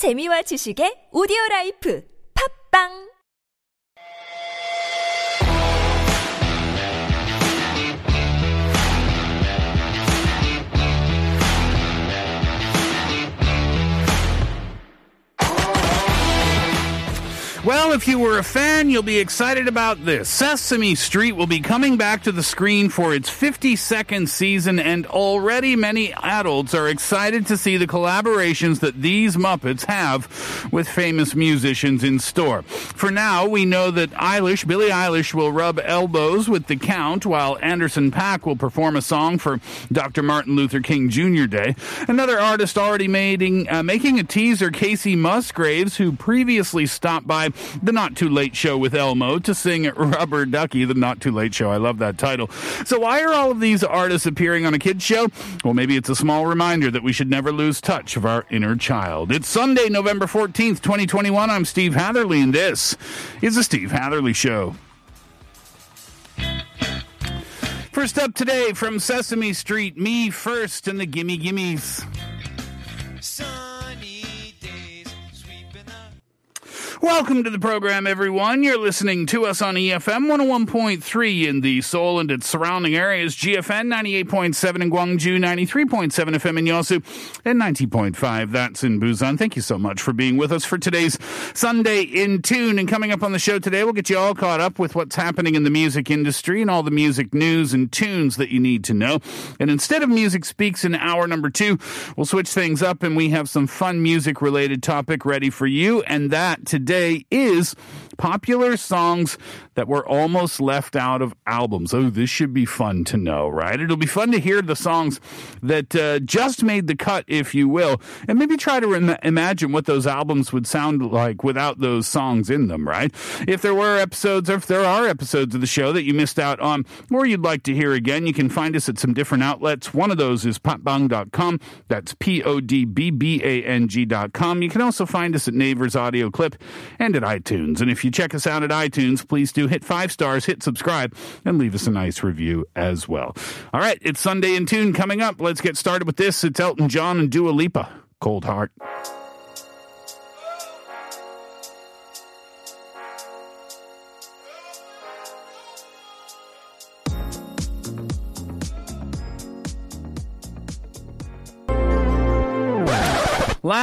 재미와 지식의 오디오 라이프. 팝빵 Well, if you were a fan, you'll be excited about this. Sesame Street will be coming back to the screen for its 52nd season, and already many adults are excited to see the collaborations that these Muppets have with famous musicians in store. For now, we know that Eilish, Billie Eilish, will rub elbows with the Count, while Anderson Paak will perform a song for Dr. Martin Luther King Jr. Day. Another artist already making, uh, making a teaser, Kacey Musgraves, who previously stopped by the Not Too Late Show with Elmo to sing Rubber Ducky, the Not Too Late Show. I love that title. So why are all of these artists appearing on a kids show? Well, maybe it's a small reminder that we should never lose touch of our inner child. It's Sunday, November 14th, 2021. I'm Steve Hatherley, and this is the Steve Hatherley Show. First up today from Sesame Street, Me First and the Gimme Gimmes. Welcome to the program, everyone. You're listening to us on EFM 101.3 in the Seoul and its surrounding areas, GFN 98.7 in Gwangju, 93.7 FM in Yosu, and 90.5. That's in Busan. Thank you so much for being with us for today's Sunday in Tune. And coming up on the show today, we'll get you all caught up with what's happening in the music industry and all the music news and tunes that you need to know. And instead of Music Speaks in hour number two, we'll switch things up and we have some fun music related topic ready for you. And that today is popular songs that were almost left out of albums. Oh, this should be fun to know, right? It'll be fun to hear the songs that uh, just made the cut, if you will, and maybe try to imagine what those albums would sound like without those songs in them, right? If there were episodes, or if there are episodes of the show that you missed out on, or you'd like to hear again, you can find us at some different outlets. One of those is podbbang.com. That's P O D B B A N G.com. You can also find us at Naver's Audio Clip and at iTunes. And if you check us out at iTunes, please do hit five stars, hit subscribe, and leave us a nice review as well. All right, it's Sunday in Tune coming up. Let's get started with this. It's Elton John and Dua Lipa. Cold Heart.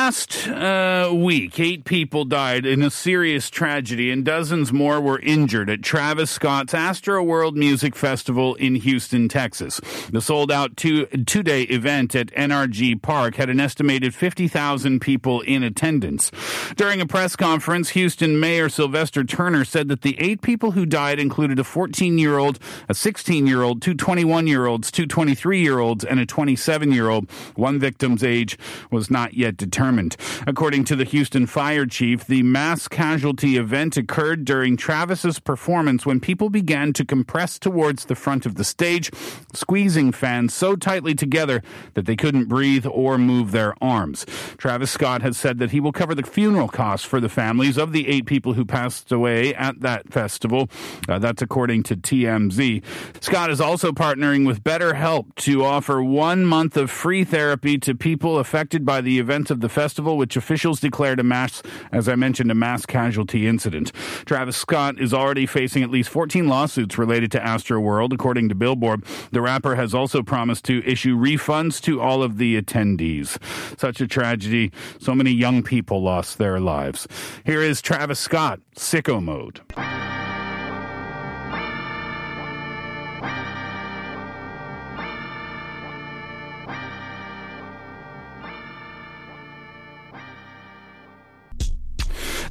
Last uh, week, eight people died in a serious tragedy, and dozens more were injured at Travis Scott's Astroworld Music Festival in Houston, Texas. The sold out two two day event at NRG Park had an estimated 50,000 people in attendance. During a press conference, Houston Mayor Sylvester Turner said that the eight people who died included a 14 year old, a 16 year old, two 21 year olds, two 23 year olds, and a 27 year old. One victim's age was not yet determined. According to the Houston fire chief, the mass casualty event occurred during Travis's performance when people began to compress towards the front of the stage, squeezing fans so tightly together that they couldn't breathe or move their arms. Travis Scott has said that he will cover the funeral costs for the families of the eight people who passed away at that festival. Uh, that's according to TMZ. Scott is also partnering with BetterHelp to offer one month of free therapy to people affected by the events of the festival, which officials declared a mass, as I mentioned, a mass casualty incident. Travis Scott is already facing at least 14 lawsuits related to Astroworld, according to Billboard. The rapper has also promised to issue refunds to all of the attendees. Such a tragedy. So many young people lost their lives. Here is Travis Scott, Sicko Mode.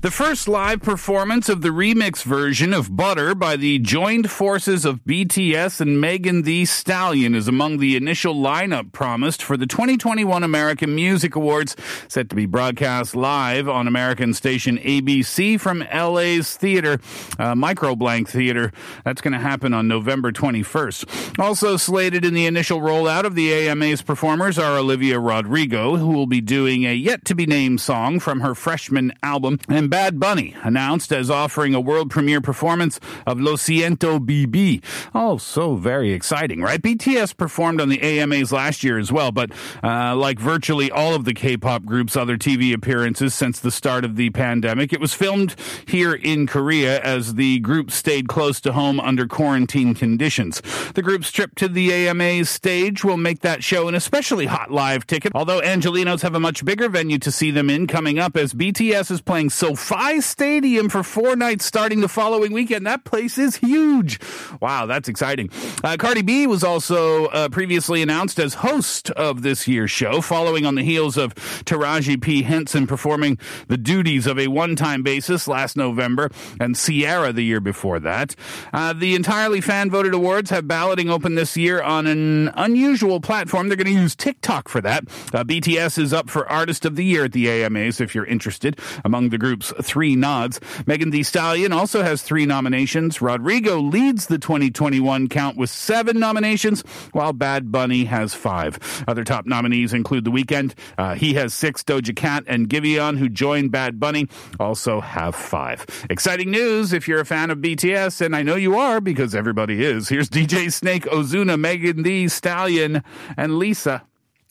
The first live performance of the remix version of Butter by the joined forces of BTS and Megan Thee Stallion is among the initial lineup promised for the 2021 American Music Awards, set to be broadcast live on American station ABC from LA's theater, uh, Microsoft Theater. That's going to happen on November 21st. Also slated in the initial rollout of the AMA's performers are Olivia Rodrigo, who will be doing a yet to be named song from her freshman album, and Bad Bunny announced as offering a world premiere performance of Lo Siento BB. Oh, so very exciting, right? BTS performed on the AMAs last year as well, but uh, like virtually all of the K-pop groups' other TV appearances since the start of the pandemic, it was filmed here in Korea as the group stayed close to home under quarantine conditions. The group's trip to the AMA's stage will make that show an especially hot live ticket, although Angelenos have a much bigger venue to see them in coming up as BTS is playing SoFi Stadium for four nights starting the following weekend. That place is huge. Wow, that's exciting. Uh, Cardi B was also uh, previously announced as host of this year's show, following on the heels of Taraji P. Henson performing the duties of a one-time basis last November and Ciara the year before that. Uh, the entirely fan-voted awards have balloting open this year on an unusual platform. They're going to use TikTok for that. Uh, BTS is up for Artist of the Year at the AMAs if you're interested. Among the group's three nods, Megan Thee Stallion also has three nominations. Rodrigo leads the 2021 count with seven nominations, while Bad Bunny has five. Other top nominees include The Weeknd. Uh, he has six. Doja Cat and Giveon, who joined Bad Bunny, also have five. Exciting news if you're a fan of BTS, and I know you are because everybody is. Here's DJ Snake, Ozuna, Megan Thee Stallion, and Lisa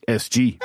SG.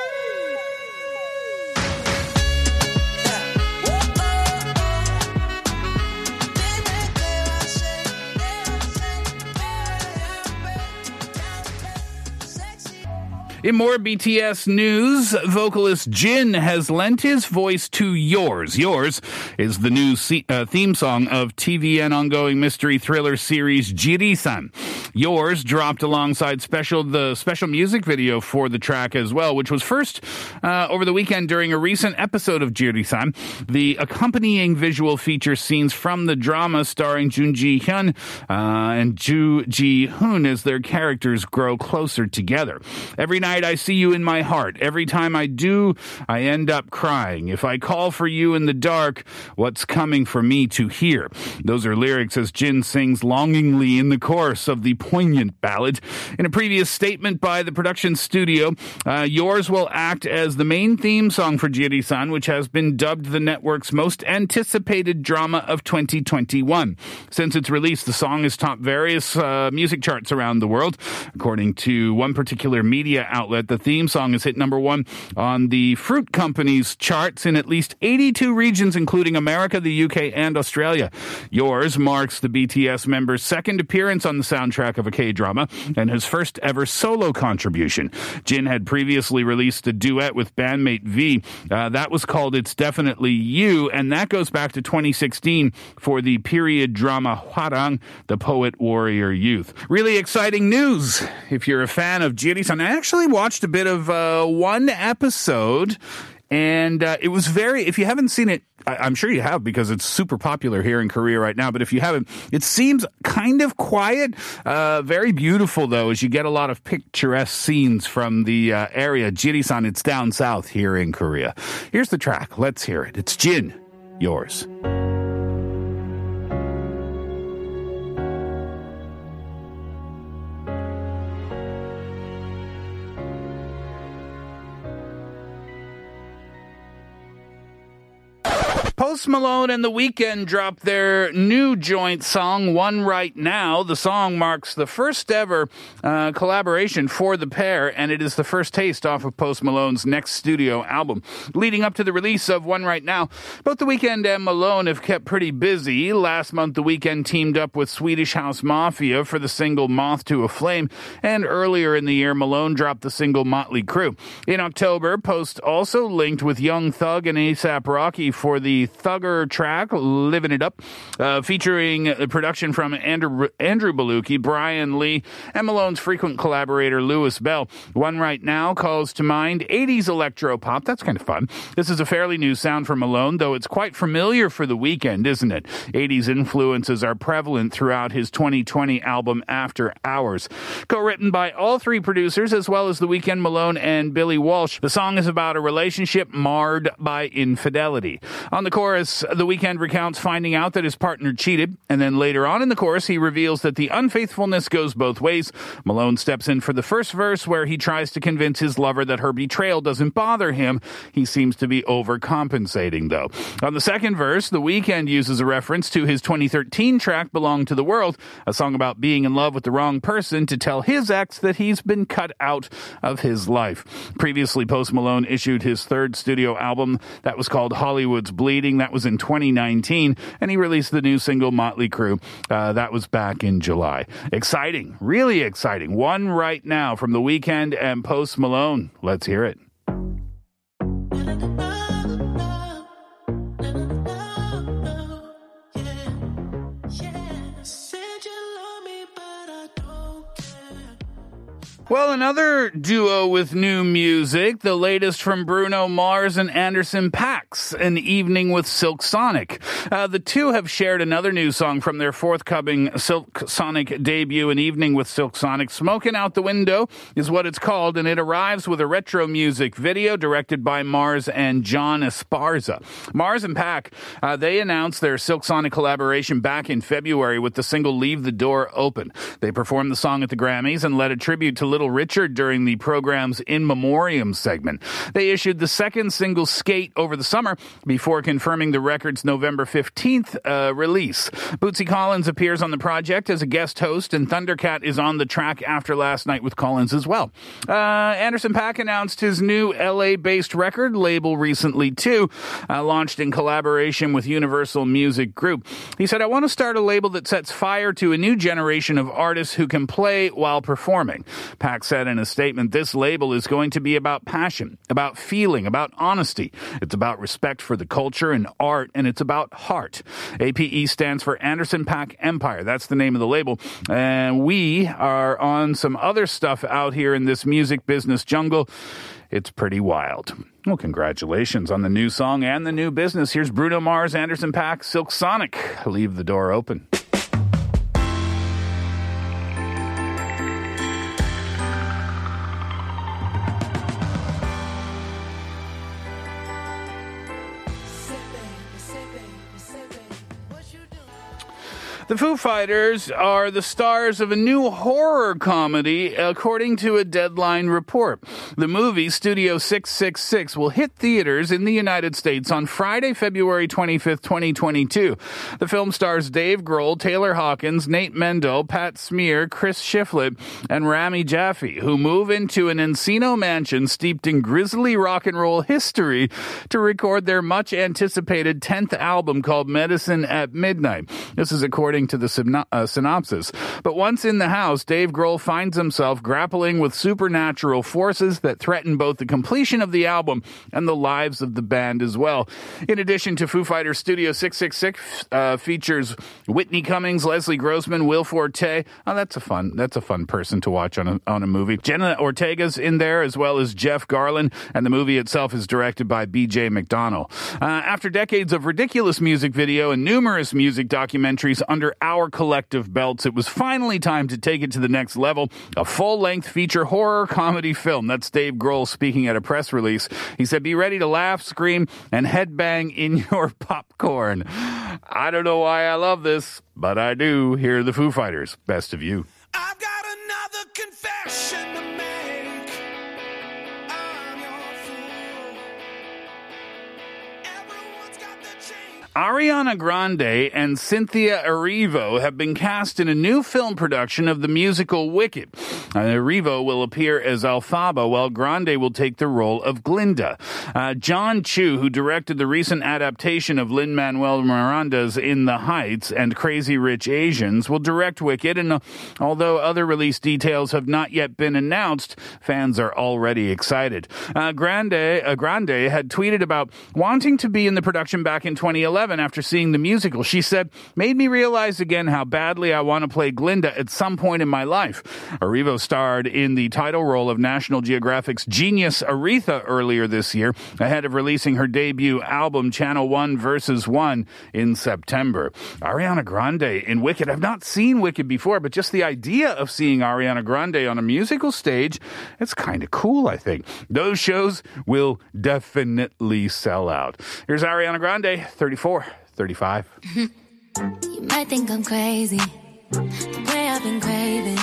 In more BTS news, vocalist Jin has lent his voice to Yours. Yours is the new uh, theme song of TVN ongoing mystery thriller series Jirisan. Yours dropped alongside special the special music video for the track as well, which was first uh, over the weekend during a recent episode of Jirisan. The accompanying visual features scenes from the drama starring Jun Ji Hyun uh, and Ju Ji Hoon as their characters grow closer together. Every night I see you in my heart. Every time I do, I end up crying. If I call for you in the dark, what's coming for me to hear? Those are lyrics as Jin sings longingly in the chorus of the poignant ballad. In a previous statement by the production studio, uh, Yours will act as the main theme song for Jiri-san, which has been dubbed the network's most anticipated drama of 2021. Since its release, the song has topped various uh, music charts around the world. According to one particular media outlet, the theme song has hit number one on the Fruit Company's charts in at least 82 regions, including America, the UK, and Australia. Yours marks the BTS member's second appearance on the soundtrack of a K drama and his first ever solo contribution. Jin had previously released a duet with bandmate V. Uh, that was called It's Definitely You, and that goes back to 2016 for the period drama Hwarang, the poet warrior youth. Really exciting news if you're a fan of Jiri-san. I actually watched a bit of uh, one episode and uh, it was very if you haven't seen it I, am sure you have because it's super popular here in korea right now but if you haven't it seems kind of quiet. Uh, very beautiful though as you get a lot of picturesque scenes from the uh, area. Jirisan it's down south here in korea. Here's the track. Let's hear it. It's jin. Yours Post Malone and The Weeknd dropped their new joint song, One Right Now. The song marks the first ever uh, collaboration for the pair, and it is the first taste off of Post Malone's next studio album. Leading up to the release of One Right Now, both The Weeknd and Malone have kept pretty busy. Last month, The Weeknd teamed up with Swedish House Mafia for the single Moth to a Flame, and earlier in the year, Malone dropped the single Motley Crue. In October, Post also linked with Young Thug and ASAP Rocky for the Thugger track, Living It Up, uh, featuring production from Andrew, Andrew Bolooki, Brian Lee, and Malone's frequent collaborator, Louis Bell. One right now calls to mind 80s electro pop. That's kind of fun. This is a fairly new sound for Malone, though it's quite familiar for the Weeknd, isn't it? 80s influences are prevalent throughout his 2020 album After Hours. Co-written by all three producers, as well as The Weeknd, Malone, and Billy Walsh, the song is about a relationship marred by infidelity. On the the chorus, The Weeknd recounts finding out that his partner cheated, and then later on in the chorus, he reveals that the unfaithfulness goes both ways. Malone steps in for the first verse where he tries to convince his lover that her betrayal doesn't bother him. He seems to be overcompensating, though. On the second verse, The Weeknd uses a reference to his 2013 track Belong to the World, a song about being in love with the wrong person to tell his ex that he's been cut out of his life. Previously, Post Malone issued his third studio album that was called Hollywood's Bleeding. That was in 2019, and he released the new single Motley Crue. Uh, that was back in July. Exciting, really exciting. One right now from The Weeknd and Post Malone. Let's hear it. Well, another duo with new music, the latest from Bruno Mars and Anderson Pax, An Evening with Silk Sonic. Uh, the two have shared another new song from their forthcoming Silk Sonic debut, An Evening with Silk Sonic. Smoking Out the Window is what it's called, and it arrives with a retro music video directed by Mars and John Esparza. Mars and Paak, uh, they announced their Silk Sonic collaboration back in February with the single Leave the Door Open. They performed the song at the Grammys and led a tribute to Little Richard during the program's In Memoriam segment. They issued the second single, Skate, over the summer before confirming the record's November 15th uh, release. Bootsy Collins appears on the project as a guest host, and Thundercat is on the track after last night with Collins as well. Uh, Anderson Paak announced his new LA based record label recently, too, uh, launched in collaboration with Universal Music Group. He said, I want to start a label that sets fire to a new generation of artists who can play while performing. Paak said in a statement, this label is going to be about passion, about feeling, about honesty. It's about respect for the culture and art, and it's about heart. APE stands for Anderson Paak Empire. That's the name of the label. And we are on some other stuff out here in this music business jungle. It's pretty wild. Well, congratulations on the new song and the new business. Here's Bruno Mars, Anderson Paak, Silk Sonic. Leave the door open. The Foo Fighters are the stars of a new horror comedy, according to a deadline report. The movie Studio 666 will hit theaters in the United States on Friday, February 25th, 2022. The film stars Dave Grohl, Taylor Hawkins, Nate Mendel, Pat Smear, Chris Shiflett, and Rami Jaffee, who move into an Encino mansion steeped in grisly rock and roll history to record their much anticipated 10th album called Medicine at Midnight. This is according to the uh, synopsis. But once in the house, Dave Grohl finds himself grappling with supernatural forces that threaten both the completion of the album and the lives of the band as well. In addition to Foo Fighters Studio 666 uh, features Whitney Cummings, Leslie Grossman, Will Forte. Oh, that's a fun that's a fun person to watch on a, on a movie. Jenna Ortega's in there as well as Jeff Garlin, and the movie itself is directed by B.J. McDonnell. Uh, after decades of ridiculous music video and numerous music documentaries under our collective belts, it was finally time to take it to the next level. A full length feature horror comedy film. That's Dave Grohl speaking at a press release. He said, Be ready to laugh, scream, and headbang in your popcorn. I don't know why I love this, but I do. Here are the Foo Fighters. Best of you. I've got another confession Ariana Grande and Cynthia Erivo have been cast in a new film production of the musical Wicked. Erivo will appear as Elphaba, while Grande will take the role of Glinda. Uh, Jon Chu, who directed the recent adaptation of Lin Manuel Miranda's In the Heights and Crazy Rich Asians, will direct Wicked. And uh, although other release details have not yet been announced, fans are already excited. Uh, Grande, uh, Grande had tweeted about wanting to be in the production back in 2011 after seeing the musical. She said, "Made me realize again how badly I want to play Glinda at some point in my life." Erivo starred in the title role of National Geographic's Genius Aretha earlier this year, ahead of releasing her debut album Channel One versus One in September. Ariana Grande in Wicked. I've not seen Wicked before, but just the idea of seeing Ariana Grande on a musical stage, it's kind of cool, I think. Those shows will definitely sell out. Here's Ariana Grande, 34, 35. You might think I'm crazy, the way I've been craving.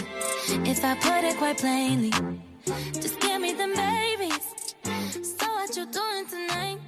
If I put it quite plainly, just give me the babies. What you doing tonight?